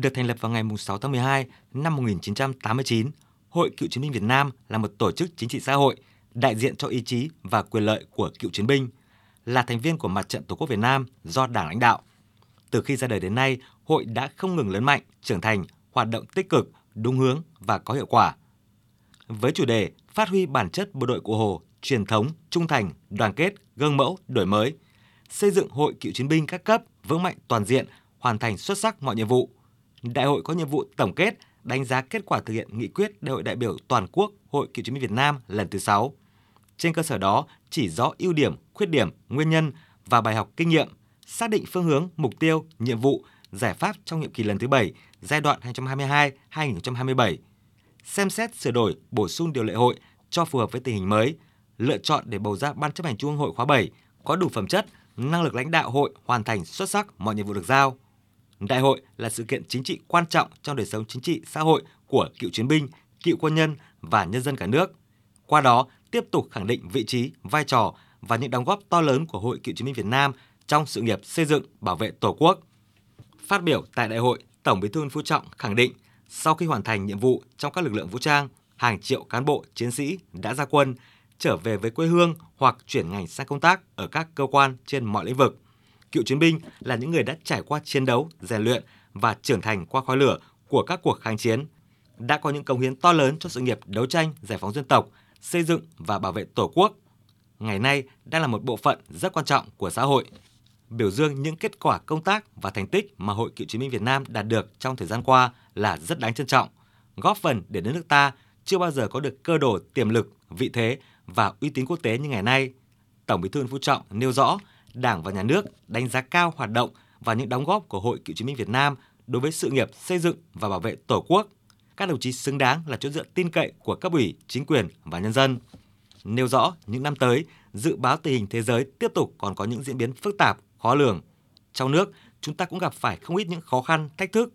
Được thành lập vào ngày 6 tháng 12 năm 1989, Hội Cựu chiến binh Việt Nam là một tổ chức chính trị xã hội đại diện cho ý chí và quyền lợi của cựu chiến binh, là thành viên của Mặt trận Tổ quốc Việt Nam do Đảng lãnh đạo. Từ khi ra đời đến nay, hội đã không ngừng lớn mạnh, trưởng thành, hoạt động tích cực, đúng hướng và có hiệu quả. Với chủ đề phát huy bản chất bộ đội cụ Hồ, truyền thống, trung thành, đoàn kết, gương mẫu, đổi mới, xây dựng hội cựu chiến binh các cấp vững mạnh toàn diện, hoàn thành xuất sắc mọi nhiệm vụ. Đại hội có nhiệm vụ tổng kết, đánh giá kết quả thực hiện nghị quyết Đại hội đại biểu toàn quốc Hội Cựu chiến binh Việt Nam lần thứ 6. Trên cơ sở đó, chỉ rõ ưu điểm, khuyết điểm, nguyên nhân và bài học kinh nghiệm, xác định phương hướng, mục tiêu, nhiệm vụ, giải pháp trong nhiệm kỳ lần thứ 7, giai đoạn 2022-2027. Xem xét sửa đổi, bổ sung điều lệ hội cho phù hợp với tình hình mới, lựa chọn để bầu ra Ban chấp hành Trung ương Hội khóa 7 có đủ phẩm chất, năng lực lãnh đạo hội hoàn thành xuất sắc mọi nhiệm vụ được giao. Đại hội là sự kiện chính trị quan trọng trong đời sống chính trị xã hội của cựu chiến binh, cựu quân nhân và nhân dân cả nước. Qua đó, tiếp tục khẳng định vị trí, vai trò và những đóng góp to lớn của Hội Cựu chiến binh Việt Nam trong sự nghiệp xây dựng, bảo vệ Tổ quốc. Phát biểu tại đại hội, Tổng Bí thư Nguyễn Phú Trọng khẳng định sau khi hoàn thành nhiệm vụ trong các lực lượng vũ trang, hàng triệu cán bộ, chiến sĩ đã ra quân, trở về với quê hương hoặc chuyển ngành sang công tác ở các cơ quan trên mọi lĩnh vực. Cựu chiến binh là những người đã trải qua chiến đấu, rèn luyện và trưởng thành qua khói lửa của các cuộc kháng chiến, đã có những công hiến to lớn cho sự nghiệp đấu tranh giải phóng dân tộc, xây dựng và bảo vệ Tổ quốc. Ngày nay đang là một bộ phận rất quan trọng của xã hội. Biểu dương những kết quả công tác và thành tích mà Hội Cựu chiến binh Việt Nam đạt được trong thời gian qua là rất đáng trân trọng, góp phần để đất nước ta chưa bao giờ có được cơ đồ tiềm lực, vị thế và uy tín quốc tế như ngày nay. Tổng Bí thư Nguyễn Phú Trọng nêu rõ, Đảng và Nhà nước đánh giá cao hoạt động và những đóng góp của Hội Cựu chiến binh Việt Nam đối với sự nghiệp xây dựng và bảo vệ Tổ quốc. Các đồng chí xứng đáng là chỗ dựa tin cậy của cấp ủy, chính quyền và nhân dân. Nêu rõ những năm tới, dự báo tình hình thế giới tiếp tục còn có những diễn biến phức tạp, khó lường. Trong nước, chúng ta cũng gặp phải không ít những khó khăn, thách thức.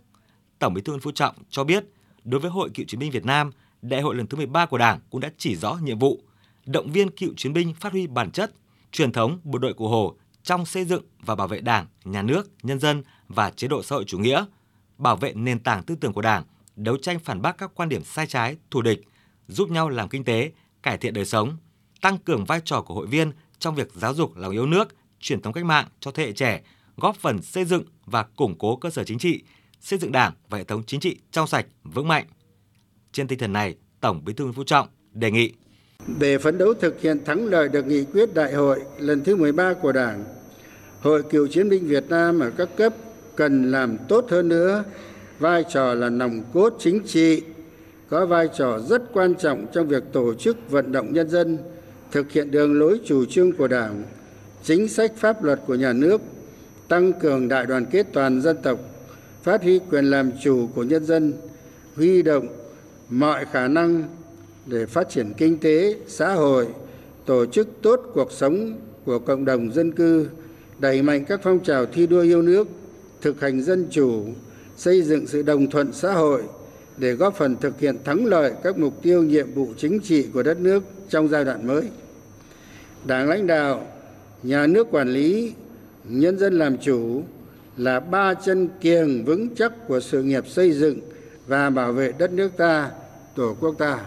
Tổng Bí thư Nguyễn Phú Trọng cho biết, đối với Hội Cựu chiến binh Việt Nam, Đại hội lần thứ 13 của Đảng cũng đã chỉ rõ nhiệm vụ động viên cựu chiến binh phát huy bản chất, truyền thống bộ đội cụ Hồ trong xây dựng và bảo vệ Đảng, nhà nước, nhân dân và chế độ xã hội chủ nghĩa, bảo vệ nền tảng tư tưởng của Đảng, đấu tranh phản bác các quan điểm sai trái, thù địch, giúp nhau làm kinh tế, cải thiện đời sống, tăng cường vai trò của hội viên trong việc giáo dục lòng yêu nước, truyền thống cách mạng cho thế hệ trẻ, góp phần xây dựng và củng cố cơ sở chính trị, xây dựng Đảng và hệ thống chính trị trong sạch, vững mạnh. Trên tinh thần này, Tổng Bí thư Nguyễn Phú Trọng đề nghị để phấn đấu thực hiện thắng lợi được nghị quyết đại hội lần thứ 13 của Đảng, Hội Cựu chiến binh Việt Nam ở các cấp cần làm tốt hơn nữa. Vai trò là nòng cốt chính trị, có vai trò rất quan trọng trong việc tổ chức vận động nhân dân thực hiện đường lối chủ trương của Đảng, chính sách pháp luật của nhà nước, tăng cường đại đoàn kết toàn dân tộc, phát huy quyền làm chủ của nhân dân, huy động mọi khả năng để phát triển kinh tế, xã hội, tổ chức tốt cuộc sống của cộng đồng dân cư, đẩy mạnh các phong trào thi đua yêu nước, thực hành dân chủ, xây dựng sự đồng thuận xã hội để góp phần thực hiện thắng lợi các mục tiêu nhiệm vụ chính trị của đất nước trong giai đoạn mới. Đảng lãnh đạo, nhà nước quản lý, nhân dân làm chủ là ba chân kiềng vững chắc của sự nghiệp xây dựng và bảo vệ đất nước ta, tổ quốc ta.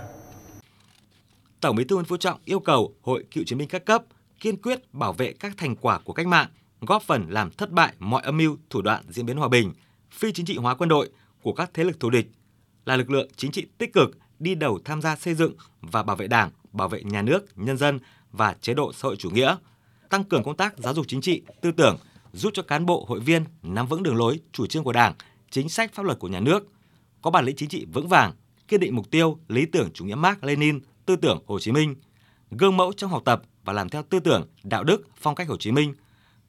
Tổng Bí thư Nguyễn Phú Trọng yêu cầu Hội Cựu chiến binh các cấp kiên quyết bảo vệ các thành quả của cách mạng, góp phần làm thất bại mọi âm mưu, thủ đoạn diễn biến hòa bình, phi chính trị hóa quân đội của các thế lực thù địch, là lực lượng chính trị tích cực đi đầu tham gia xây dựng và bảo vệ Đảng, bảo vệ nhà nước, nhân dân và chế độ xã hội chủ nghĩa, tăng cường công tác giáo dục chính trị, tư tưởng, giúp cho cán bộ hội viên nắm vững đường lối, chủ trương của Đảng, chính sách pháp luật của nhà nước, có bản lĩnh chính trị vững vàng, kiên định mục tiêu, lý tưởng chủ nghĩa Mark Lenin, tư tưởng Hồ Chí Minh, gương mẫu trong học tập và làm theo tư tưởng, đạo đức, phong cách Hồ Chí Minh,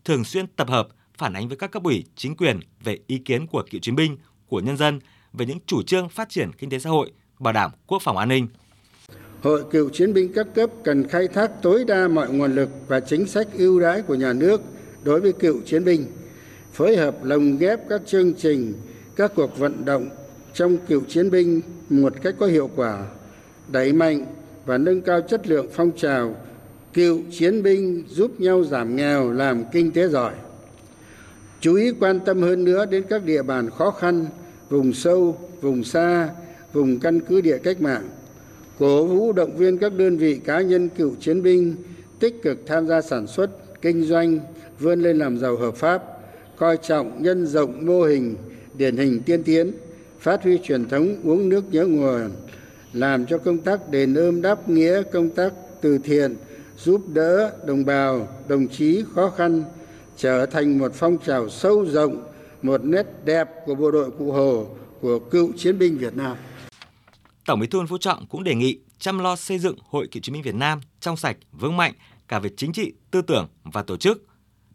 thường xuyên tập hợp, phản ánh với các cấp ủy, chính quyền về ý kiến của cựu chiến binh, của nhân dân về những chủ trương phát triển kinh tế xã hội, bảo đảm quốc phòng an ninh. Hội cựu chiến binh các cấp cần khai thác tối đa mọi nguồn lực và chính sách ưu đãi của nhà nước đối với cựu chiến binh, phối hợp lồng ghép các chương trình, các cuộc vận động trong cựu chiến binh một cách có hiệu quả, đẩy mạnh và nâng cao chất lượng phong trào cựu chiến binh giúp nhau giảm nghèo làm kinh tế giỏi. Chú ý quan tâm hơn nữa đến các địa bàn khó khăn vùng sâu, vùng xa, vùng căn cứ địa cách mạng, cổ vũ động viên các đơn vị cá nhân cựu chiến binh tích cực tham gia sản xuất, kinh doanh, vươn lên làm giàu hợp pháp, coi trọng nhân rộng mô hình điển hình tiên tiến, phát huy truyền thống uống nước nhớ nguồn, làm cho công tác đền ơn đáp nghĩa, công tác từ thiện, giúp đỡ đồng bào, đồng chí khó khăn trở thành một phong trào sâu rộng, một nét đẹp của bộ đội Cụ Hồ, của cựu chiến binh Việt Nam. Tổng Bí thư Nguyễn Phú Trọng cũng đề nghị chăm lo xây dựng Hội Cựu chiến binh Việt Nam trong sạch, vững mạnh cả về chính trị, tư tưởng và tổ chức,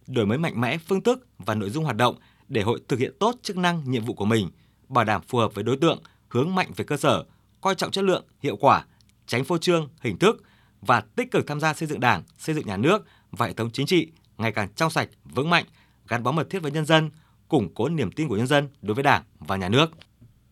đổi mới mạnh mẽ phương thức và nội dung hoạt động để hội thực hiện tốt chức năng nhiệm vụ của mình, bảo đảm phù hợp với đối tượng, hướng mạnh về cơ sở, coi trọng chất lượng, hiệu quả, tránh phô trương, hình thức và tích cực tham gia xây dựng Đảng, xây dựng nhà nước và hệ thống chính trị ngày càng trong sạch, vững mạnh, gắn bó mật thiết với nhân dân, củng cố niềm tin của nhân dân đối với Đảng và nhà nước.